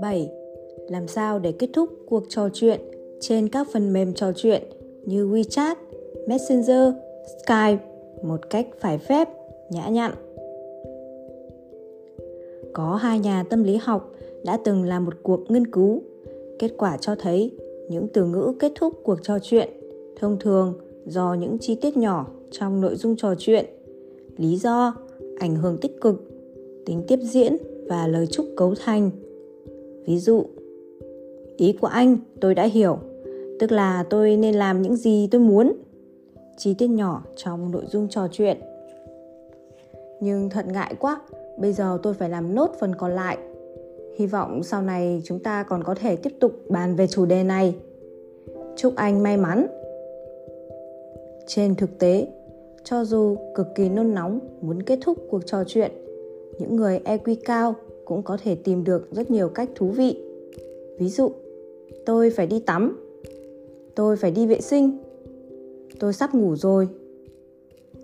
7. Làm sao để kết thúc cuộc trò chuyện trên các phần mềm trò chuyện như WeChat, Messenger, Skype một cách phải phép, nhã nhặn. Có hai nhà tâm lý học đã từng làm một cuộc nghiên cứu. Kết quả cho thấy những từ ngữ kết thúc cuộc trò chuyện thông thường do những chi tiết nhỏ trong nội dung trò chuyện, lý do, ảnh hưởng tích cực, tính tiếp diễn và lời chúc cấu thành. Ví dụ, ý của anh tôi đã hiểu, tức là tôi nên làm những gì tôi muốn. Chi tiết nhỏ trong nội dung trò chuyện. Nhưng thật ngại quá, bây giờ tôi phải làm nốt phần còn lại. Hy vọng sau này chúng ta còn có thể tiếp tục bàn về chủ đề này. Chúc anh may mắn. Trên thực tế, cho dù cực kỳ nôn nóng muốn kết thúc cuộc trò chuyện, những người EQ cao cũng có thể tìm được rất nhiều cách thú vị. Ví dụ, tôi phải đi tắm, tôi phải đi vệ sinh, tôi sắp ngủ rồi.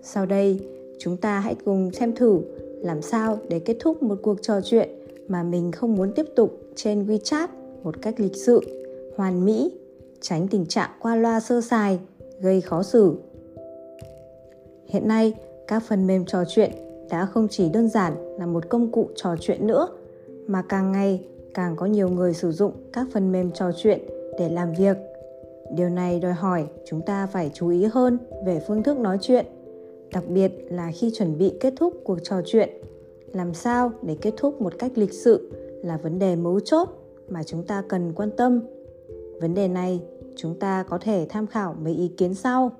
Sau đây, chúng ta hãy cùng xem thử làm sao để kết thúc một cuộc trò chuyện mà mình không muốn tiếp tục trên WeChat một cách lịch sự, hoàn mỹ, tránh tình trạng qua loa sơ sài, gây khó xử. Hiện nay, các phần mềm trò chuyện đã không chỉ đơn giản là một công cụ trò chuyện nữa, mà càng ngày càng có nhiều người sử dụng các phần mềm trò chuyện để làm việc. Điều này đòi hỏi chúng ta phải chú ý hơn về phương thức nói chuyện, đặc biệt là khi chuẩn bị kết thúc cuộc trò chuyện. Làm sao để kết thúc một cách lịch sự là vấn đề mấu chốt mà chúng ta cần quan tâm. Vấn đề này chúng ta có thể tham khảo mấy ý kiến sau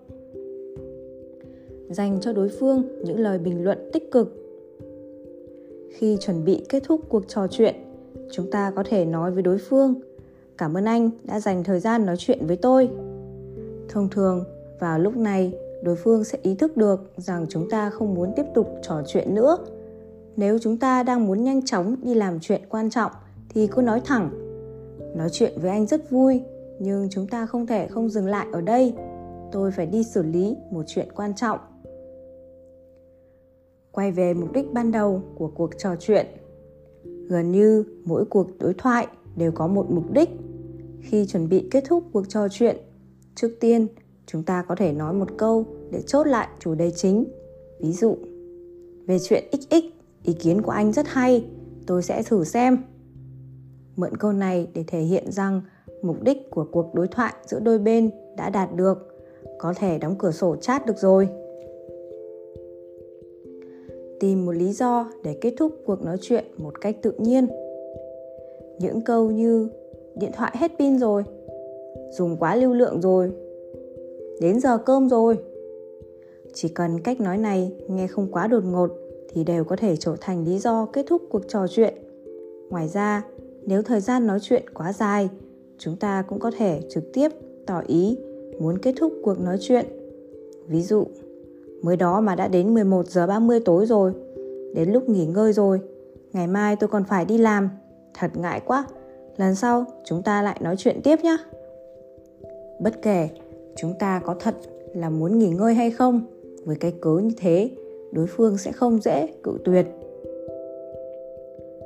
dành cho đối phương những lời bình luận tích cực. Khi chuẩn bị kết thúc cuộc trò chuyện, chúng ta có thể nói với đối phương, cảm ơn anh đã dành thời gian nói chuyện với tôi. Thông thường, vào lúc này, đối phương sẽ ý thức được rằng chúng ta không muốn tiếp tục trò chuyện nữa. Nếu chúng ta đang muốn nhanh chóng đi làm chuyện quan trọng thì cứ nói thẳng. Nói chuyện với anh rất vui, nhưng chúng ta không thể không dừng lại ở đây. Tôi phải đi xử lý một chuyện quan trọng quay về mục đích ban đầu của cuộc trò chuyện. Gần như mỗi cuộc đối thoại đều có một mục đích. Khi chuẩn bị kết thúc cuộc trò chuyện, trước tiên chúng ta có thể nói một câu để chốt lại chủ đề chính. Ví dụ, về chuyện xx ý kiến của anh rất hay, tôi sẽ thử xem. Mượn câu này để thể hiện rằng mục đích của cuộc đối thoại giữa đôi bên đã đạt được, có thể đóng cửa sổ chat được rồi tìm một lý do để kết thúc cuộc nói chuyện một cách tự nhiên. Những câu như điện thoại hết pin rồi dùng quá lưu lượng rồi đến giờ cơm rồi chỉ cần cách nói này nghe không quá đột ngột thì đều có thể trở thành lý do kết thúc cuộc trò chuyện. Ngoài ra, nếu thời gian nói chuyện quá dài, chúng ta cũng có thể trực tiếp tỏ ý muốn kết thúc cuộc nói chuyện. Ví dụ Mới đó mà đã đến 11 giờ 30 tối rồi. Đến lúc nghỉ ngơi rồi. Ngày mai tôi còn phải đi làm. Thật ngại quá. Lần sau chúng ta lại nói chuyện tiếp nhé. Bất kể chúng ta có thật là muốn nghỉ ngơi hay không, với cái cớ như thế, đối phương sẽ không dễ cự tuyệt.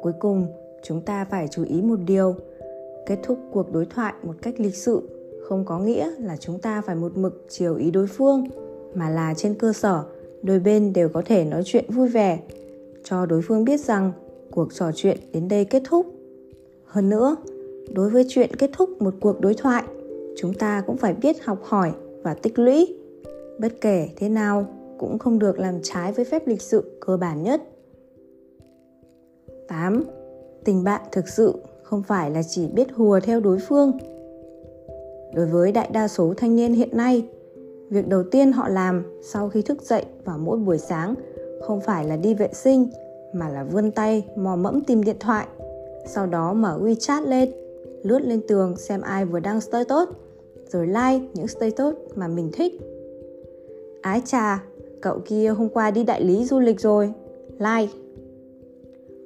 Cuối cùng, chúng ta phải chú ý một điều, kết thúc cuộc đối thoại một cách lịch sự không có nghĩa là chúng ta phải một mực chiều ý đối phương mà là trên cơ sở đôi bên đều có thể nói chuyện vui vẻ cho đối phương biết rằng cuộc trò chuyện đến đây kết thúc hơn nữa đối với chuyện kết thúc một cuộc đối thoại chúng ta cũng phải biết học hỏi và tích lũy bất kể thế nào cũng không được làm trái với phép lịch sự cơ bản nhất 8. Tình bạn thực sự không phải là chỉ biết hùa theo đối phương. Đối với đại đa số thanh niên hiện nay, việc đầu tiên họ làm sau khi thức dậy vào mỗi buổi sáng không phải là đi vệ sinh, mà là vươn tay mò mẫm tìm điện thoại, sau đó mở WeChat lên, lướt lên tường xem ai vừa đăng status rồi like những status mà mình thích. Ái chà, cậu kia hôm qua đi đại lý du lịch rồi, like.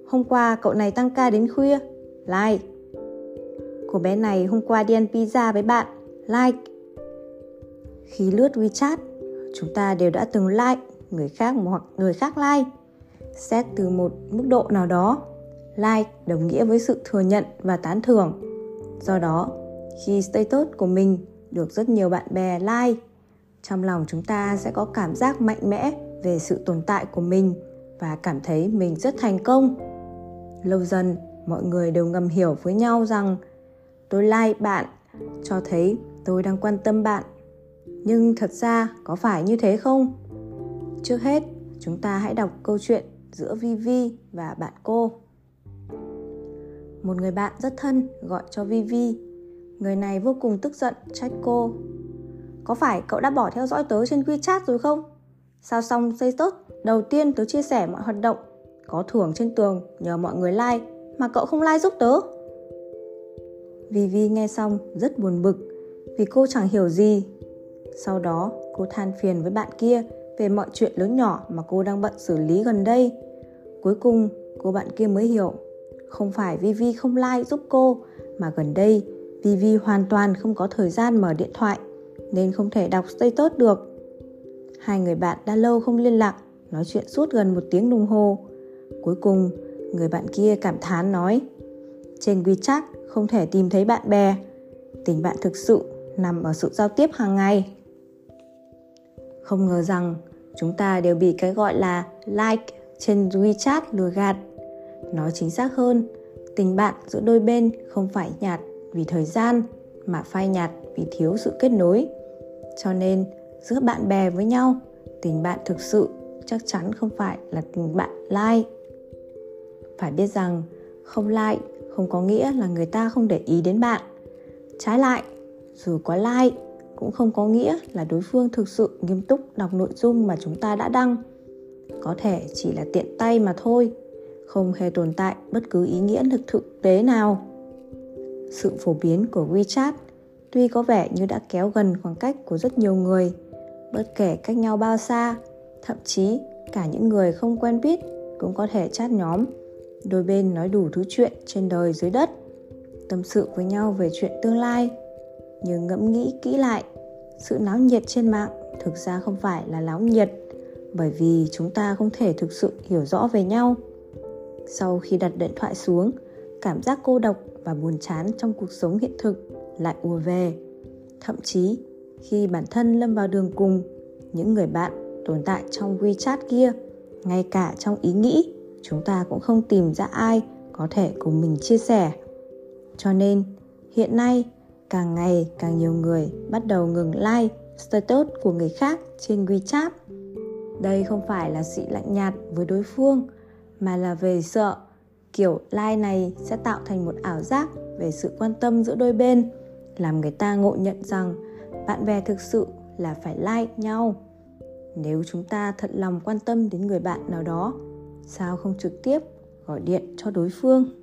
Hôm qua cậu này tăng ca đến khuya, like. Cô bé này hôm qua đi ăn pizza với bạn, like khi lướt WeChat, chúng ta đều đã từng like người khác hoặc người khác like. xét từ một mức độ nào đó like đồng nghĩa với sự thừa nhận và tán thưởng. Do đó khi status của mình được rất nhiều bạn bè like trong lòng chúng ta sẽ có cảm giác mạnh mẽ về sự tồn tại của mình và cảm thấy mình rất thành công. Lâu dần mọi người đều ngầm hiểu với nhau rằng tôi like bạn cho thấy tôi đang quan tâm bạn nhưng thật ra có phải như thế không trước hết, chúng ta hãy đọc câu chuyện giữa vivi và bạn cô một người bạn rất thân gọi cho vivi người này vô cùng tức giận, trách cô có phải cậu đã bỏ theo dõi tớ trên WeChat rồi không? Sao xong status đầu tiên tớ chia sẻ mọi hoạt động, có thưởng trên tường nhờ mọi người like mà cậu không like giúp tớ. Vivi nghe xong rất buồn bực vì cô chẳng hiểu gì. Sau đó cô than phiền với bạn kia về mọi chuyện lớn nhỏ mà cô đang bận xử lý gần đây. Cuối cùng cô bạn kia mới hiểu không phải Vivi không like giúp cô mà gần đây Vivi hoàn toàn không có thời gian mở điện thoại nên không thể đọc status được. Hai người bạn đã lâu không liên lạc, nói chuyện suốt gần một tiếng đồng hồ. Cuối cùng, người bạn kia cảm thán nói Trên WeChat không thể tìm thấy bạn bè. Tình bạn thực sự nằm ở sự giao tiếp hàng ngày. Không ngờ rằng chúng ta đều bị cái gọi là like trên WeChat lừa gạt. Nói chính xác hơn, tình bạn giữa đôi bên không phải nhạt vì thời gian mà phai nhạt vì thiếu sự kết nối. Cho nên giữa bạn bè với nhau tình bạn thực sự chắc chắn không phải là tình bạn like. Phải biết rằng không like không có nghĩa là người ta không để ý đến bạn. Trái lại dù có like cũng không có nghĩa là đối phương thực sự nghiêm túc đọc nội dung mà chúng ta đã đăng. Có thể chỉ là tiện tay mà thôi, không hề tồn tại bất cứ ý nghĩa thực thực tế nào. Sự phổ biến của WeChat tuy có vẻ như đã kéo gần khoảng cách của rất nhiều người, bất kể cách nhau bao xa, thậm chí cả những người không quen biết cũng có thể chat nhóm, đôi bên nói đủ thứ chuyện trên đời dưới đất, tâm sự với nhau về chuyện tương lai nhưng ngẫm nghĩ kỹ lại, sự náo nhiệt trên mạng thực ra không phải là náo nhiệt, bởi vì chúng ta không thể thực sự hiểu rõ về nhau. Sau khi đặt điện thoại xuống, cảm giác cô độc và buồn chán trong cuộc sống hiện thực lại ùa về. Thậm chí, khi bản thân lâm vào đường cùng, những người bạn tồn tại trong WeChat kia, ngay cả trong ý nghĩ, chúng ta cũng không tìm ra ai có thể cùng mình chia sẻ. Cho nên, hiện nay càng ngày, càng nhiều người bắt đầu ngừng like status của người khác trên WeChat. Đây không phải là sự lạnh nhạt với đối phương, mà là về sợ kiểu like này sẽ tạo thành một ảo giác về sự quan tâm giữa đôi bên, làm người ta ngộ nhận rằng bạn bè thực sự là phải like nhau. Nếu chúng ta thật lòng quan tâm đến người bạn nào đó, sao không trực tiếp gọi điện cho đối phương?